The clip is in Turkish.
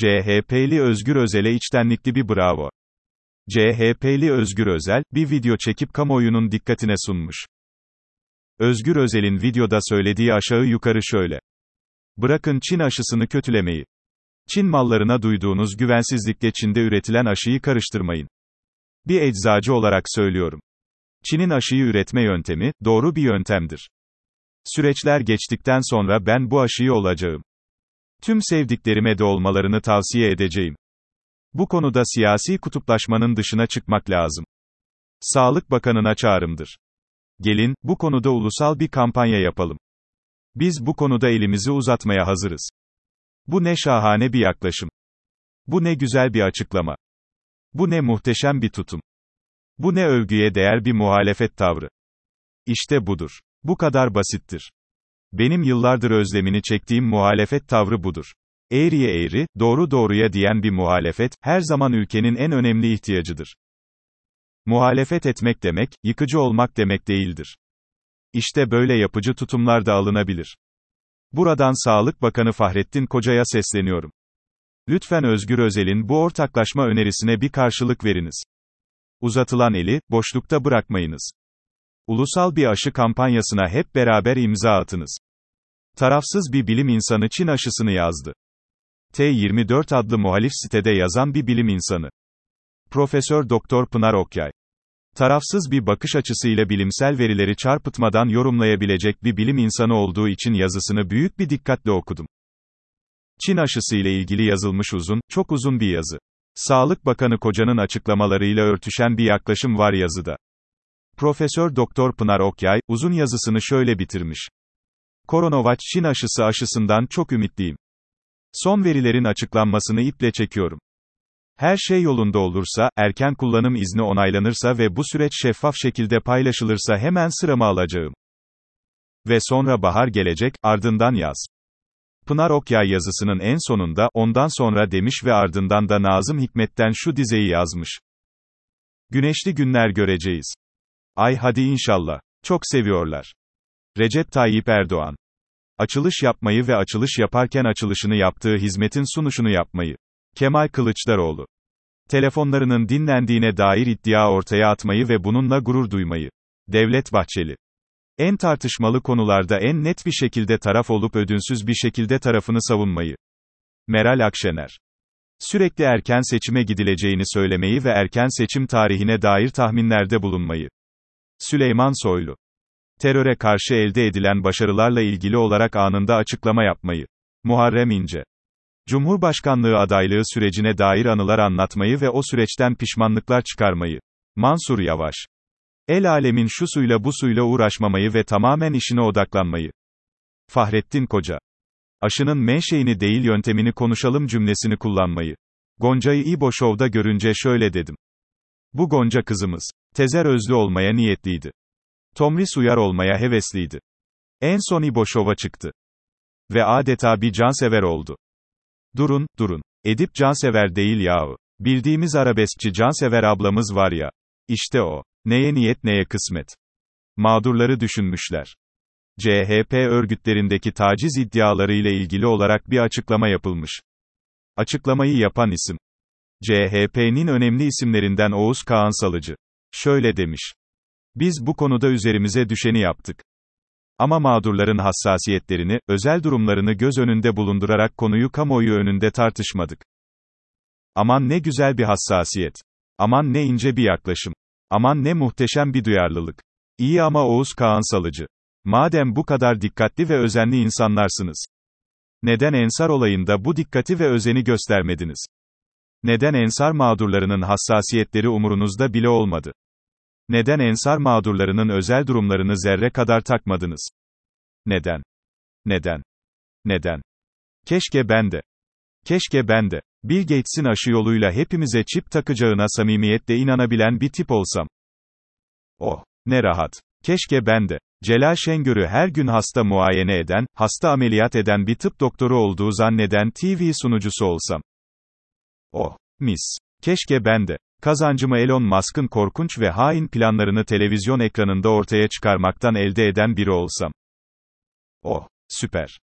CHP'li Özgür Özel'e içtenlikli bir bravo. CHP'li Özgür Özel, bir video çekip kamuoyunun dikkatine sunmuş. Özgür Özel'in videoda söylediği aşağı yukarı şöyle. Bırakın Çin aşısını kötülemeyi. Çin mallarına duyduğunuz güvensizlikle Çin'de üretilen aşıyı karıştırmayın. Bir eczacı olarak söylüyorum. Çin'in aşıyı üretme yöntemi, doğru bir yöntemdir. Süreçler geçtikten sonra ben bu aşıyı olacağım. Tüm sevdiklerime de olmalarını tavsiye edeceğim. Bu konuda siyasi kutuplaşmanın dışına çıkmak lazım. Sağlık Bakanı'na çağrımdır. Gelin, bu konuda ulusal bir kampanya yapalım. Biz bu konuda elimizi uzatmaya hazırız. Bu ne şahane bir yaklaşım. Bu ne güzel bir açıklama. Bu ne muhteşem bir tutum. Bu ne övgüye değer bir muhalefet tavrı. İşte budur. Bu kadar basittir. Benim yıllardır özlemini çektiğim muhalefet tavrı budur. Eğriye eğri, doğru doğruya diyen bir muhalefet, her zaman ülkenin en önemli ihtiyacıdır. Muhalefet etmek demek, yıkıcı olmak demek değildir. İşte böyle yapıcı tutumlar da alınabilir. Buradan Sağlık Bakanı Fahrettin Koca'ya sesleniyorum. Lütfen Özgür Özel'in bu ortaklaşma önerisine bir karşılık veriniz. Uzatılan eli, boşlukta bırakmayınız. Ulusal bir aşı kampanyasına hep beraber imza atınız. Tarafsız bir bilim insanı Çin aşısını yazdı. T24 adlı muhalif sitede yazan bir bilim insanı. Profesör Doktor Pınar Okyay. Tarafsız bir bakış açısıyla bilimsel verileri çarpıtmadan yorumlayabilecek bir bilim insanı olduğu için yazısını büyük bir dikkatle okudum. Çin aşısı ile ilgili yazılmış uzun, çok uzun bir yazı. Sağlık Bakanı Koca'nın açıklamalarıyla örtüşen bir yaklaşım var yazıda. Profesör Doktor Pınar Okyay, uzun yazısını şöyle bitirmiş. Koronavac Çin aşısı aşısından çok ümitliyim. Son verilerin açıklanmasını iple çekiyorum. Her şey yolunda olursa, erken kullanım izni onaylanırsa ve bu süreç şeffaf şekilde paylaşılırsa hemen sıramı alacağım. Ve sonra bahar gelecek, ardından yaz. Pınar Okyay yazısının en sonunda, ondan sonra demiş ve ardından da Nazım Hikmet'ten şu dizeyi yazmış. Güneşli günler göreceğiz. Ay hadi inşallah. Çok seviyorlar. Recep Tayyip Erdoğan. Açılış yapmayı ve açılış yaparken açılışını yaptığı hizmetin sunuşunu yapmayı. Kemal Kılıçdaroğlu. Telefonlarının dinlendiğine dair iddia ortaya atmayı ve bununla gurur duymayı. Devlet Bahçeli. En tartışmalı konularda en net bir şekilde taraf olup ödünsüz bir şekilde tarafını savunmayı. Meral Akşener. Sürekli erken seçime gidileceğini söylemeyi ve erken seçim tarihine dair tahminlerde bulunmayı. Süleyman Soylu. Teröre karşı elde edilen başarılarla ilgili olarak anında açıklama yapmayı. Muharrem İnce. Cumhurbaşkanlığı adaylığı sürecine dair anılar anlatmayı ve o süreçten pişmanlıklar çıkarmayı. Mansur Yavaş. El alemin şu suyla bu suyla uğraşmamayı ve tamamen işine odaklanmayı. Fahrettin Koca. Aşının menşeini değil yöntemini konuşalım cümlesini kullanmayı. Gonca'yı İbo Show'da görünce şöyle dedim. Bu Gonca kızımız. Tezer özlü olmaya niyetliydi. Tomris uyar olmaya hevesliydi. En son İbo Show'a çıktı. Ve adeta bir cansever oldu. Durun, durun. Edip cansever değil yahu. Bildiğimiz arabeskçi cansever ablamız var ya. İşte o. Neye niyet neye kısmet. Mağdurları düşünmüşler. CHP örgütlerindeki taciz iddiaları ile ilgili olarak bir açıklama yapılmış. Açıklamayı yapan isim. CHP'nin önemli isimlerinden Oğuz Kağan Salıcı. Şöyle demiş. Biz bu konuda üzerimize düşeni yaptık. Ama mağdurların hassasiyetlerini, özel durumlarını göz önünde bulundurarak konuyu kamuoyu önünde tartışmadık. Aman ne güzel bir hassasiyet. Aman ne ince bir yaklaşım. Aman ne muhteşem bir duyarlılık. İyi ama Oğuz Kağan Salıcı. Madem bu kadar dikkatli ve özenli insanlarsınız. Neden Ensar olayında bu dikkati ve özeni göstermediniz? Neden Ensar mağdurlarının hassasiyetleri umurunuzda bile olmadı? Neden Ensar mağdurlarının özel durumlarını zerre kadar takmadınız? Neden? Neden? Neden? Keşke ben de. Keşke ben de. Bill Gates'in aşı yoluyla hepimize çip takacağına samimiyetle inanabilen bir tip olsam. Oh, ne rahat. Keşke ben de. Celal Şengör'ü her gün hasta muayene eden, hasta ameliyat eden bir tıp doktoru olduğu zanneden TV sunucusu olsam. Oh, mis. Keşke ben de. Kazancımı Elon Musk'ın korkunç ve hain planlarını televizyon ekranında ortaya çıkarmaktan elde eden biri olsam. Oh, süper.